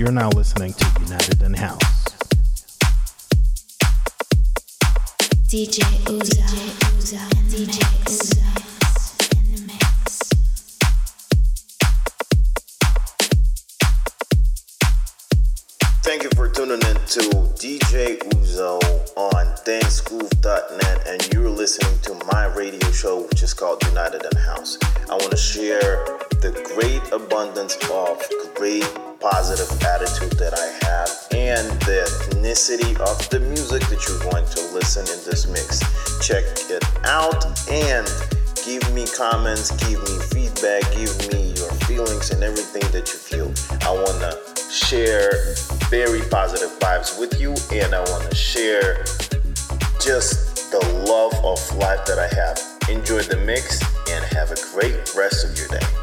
You're now listening to United in House. DJ Uzo, Uzo, DJ Uzo. in the. Thank you for tuning in to DJ Uzo on dancegruv.net and you're listening to my radio show which is called United in House. I want to share the great abundance of great positive attitude that I have and the ethnicity of the music that you're going to listen in this mix. Check it out and give me comments, give me feedback, give me your feelings and everything that you feel. I want to share very positive vibes with you and I want to share just the love of life that I have. Enjoy the mix and have a great rest of your day.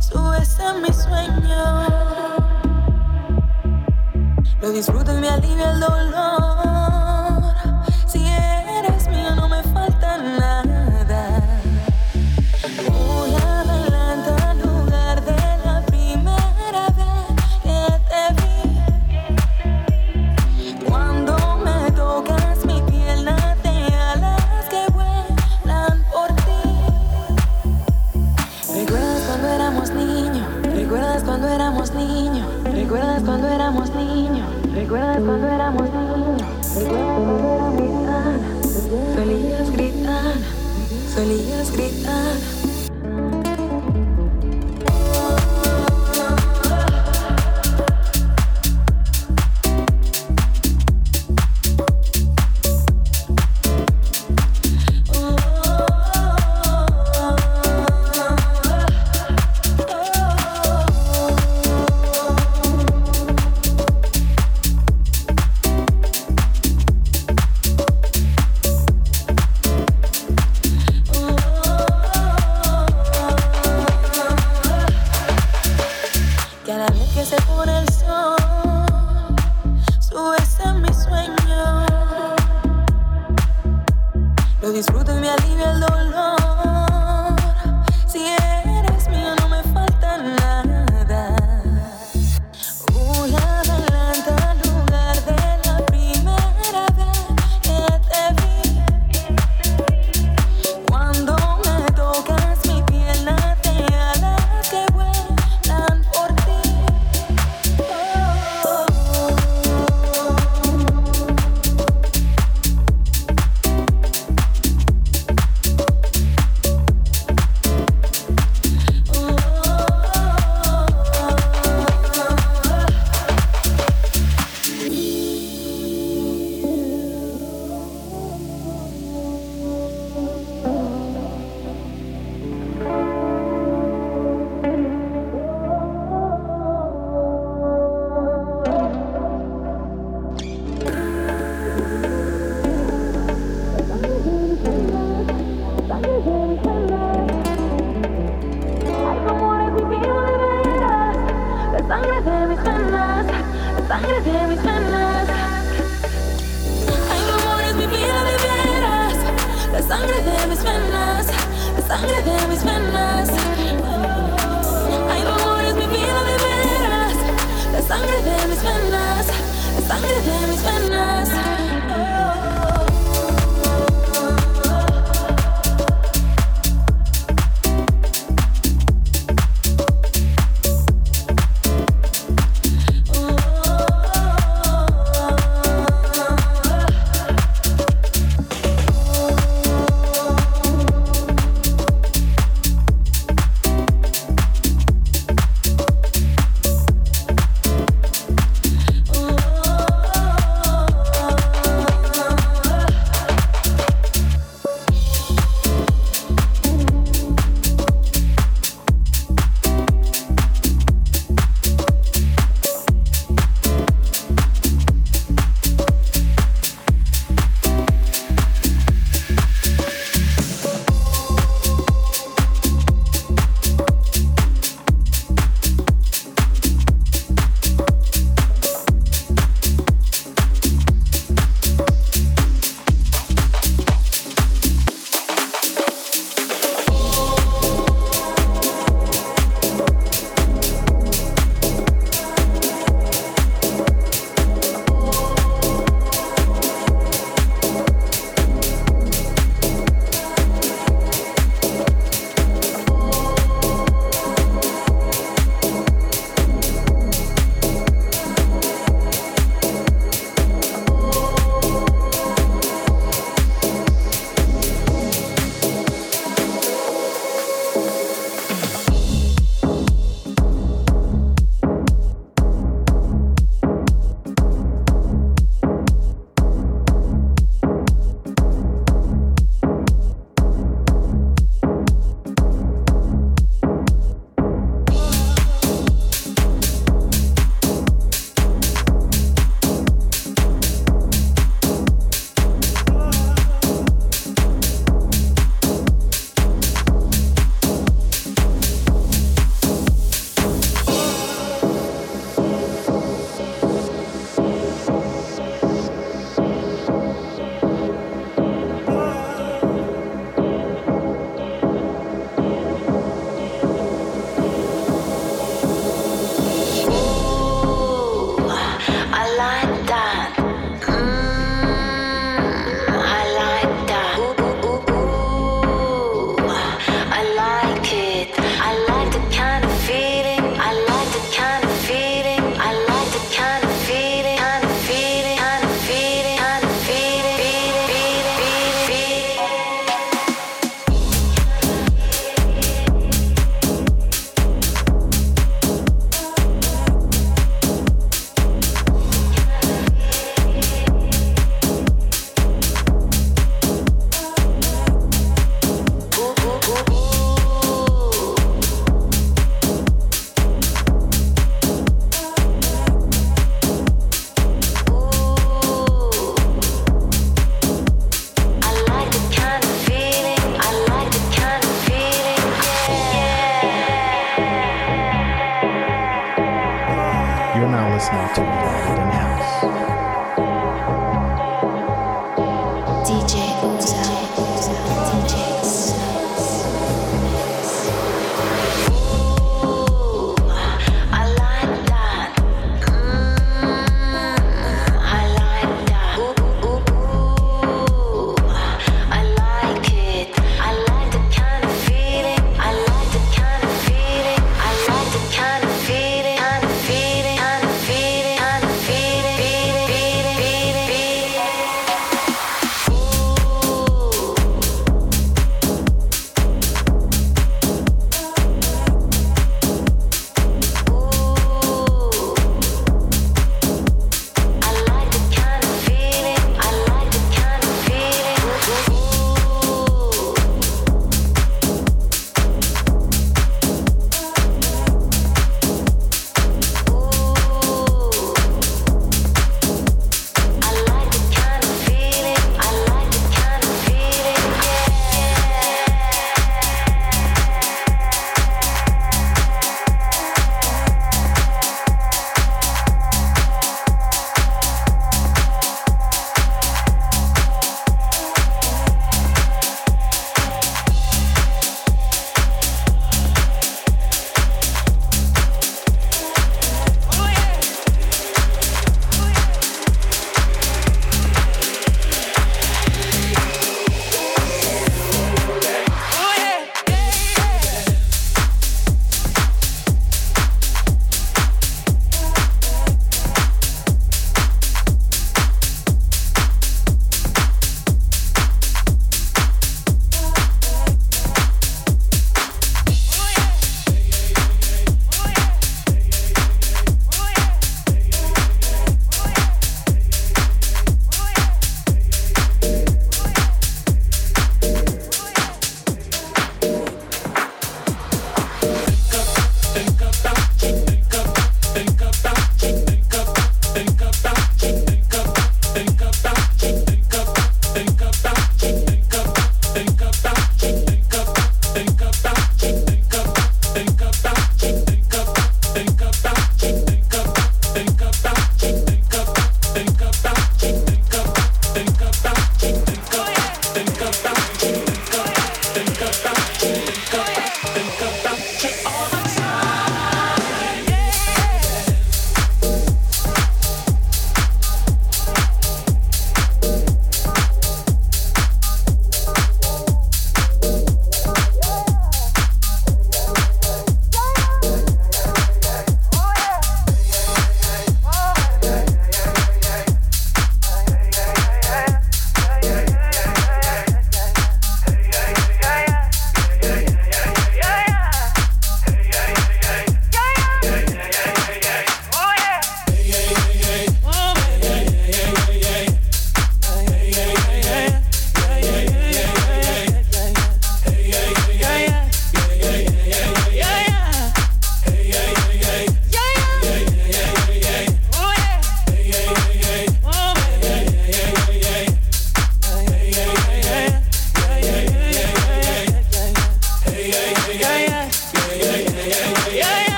Sube ser mi sueño. Lo disfruto y me alivia el dolor.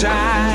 time.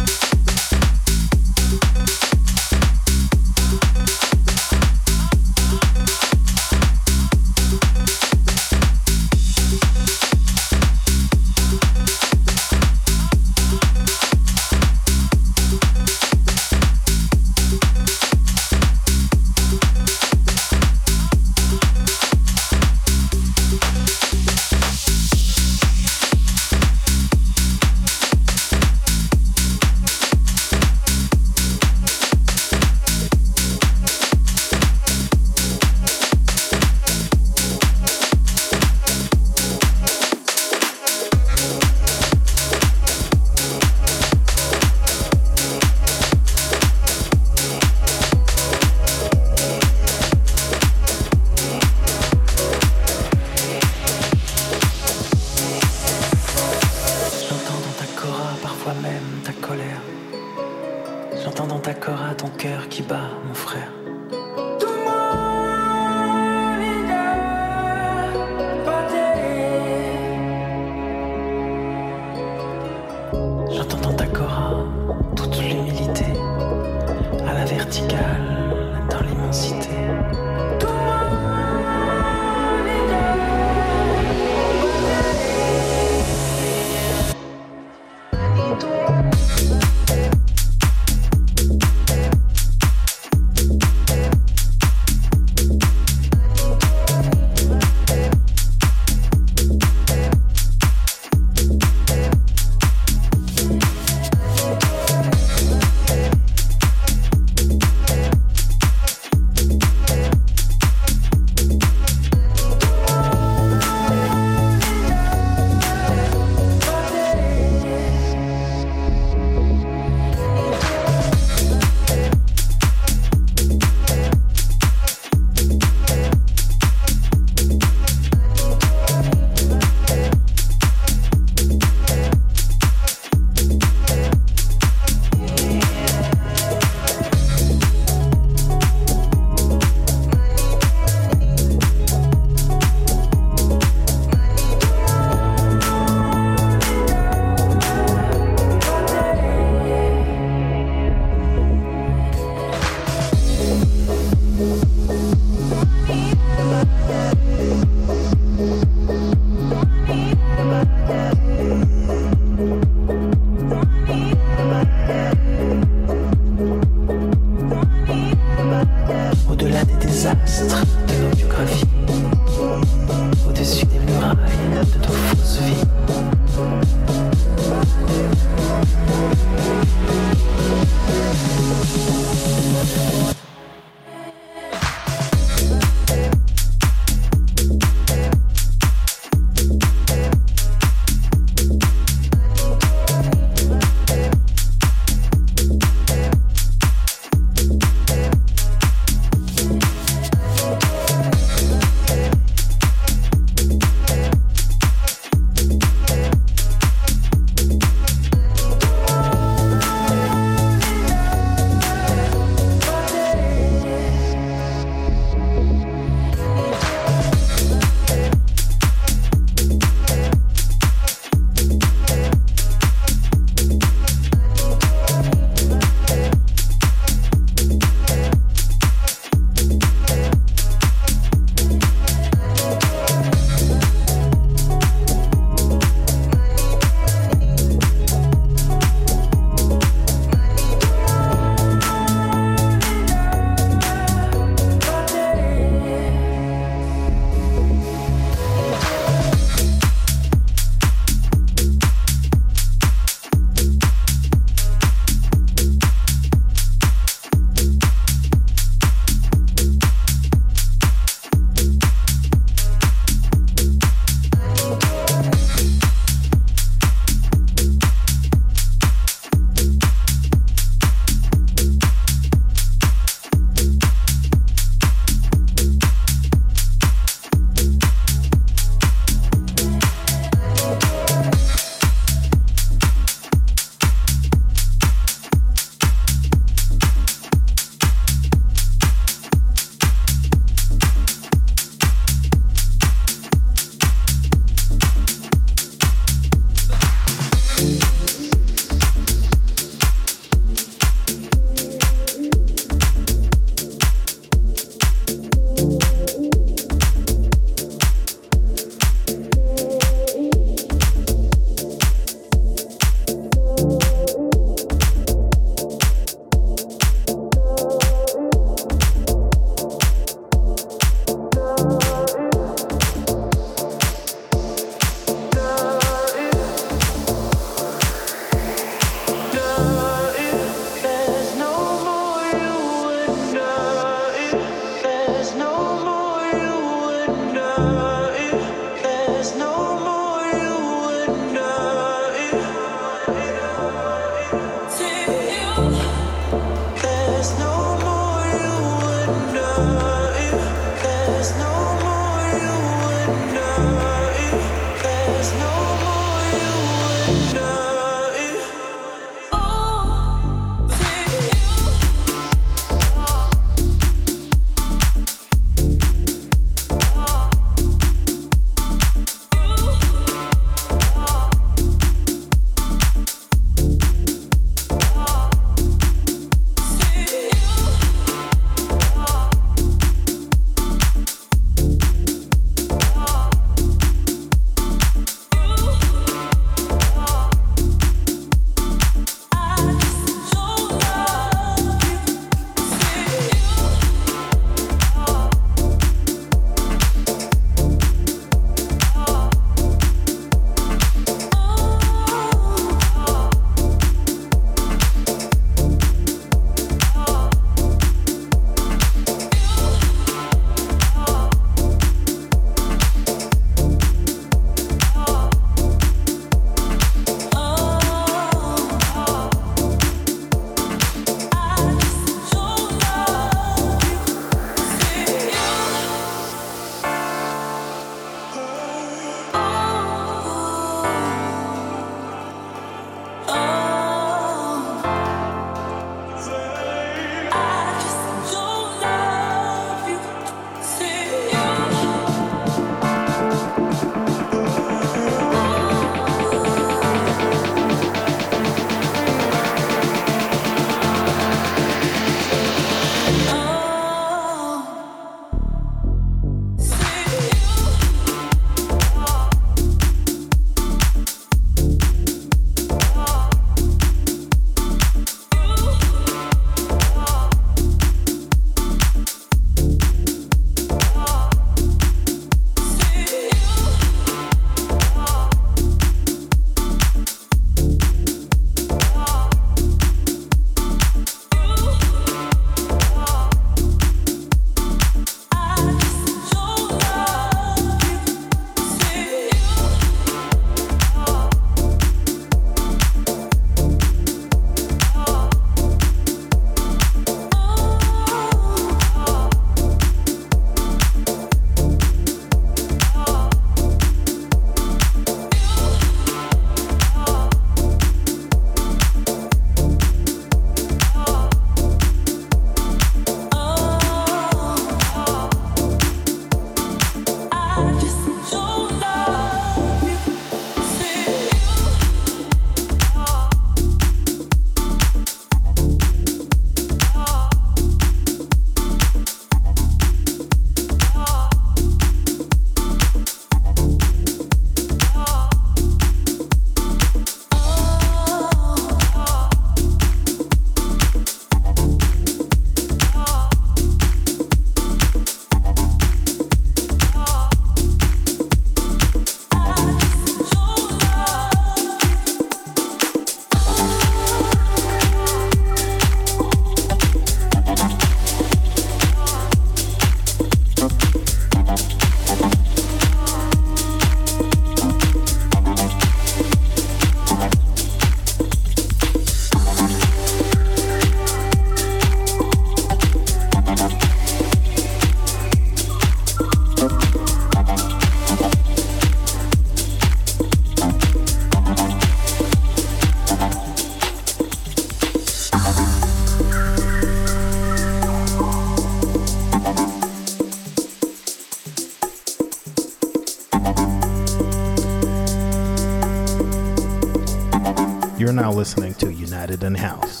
You're now listening to United in House.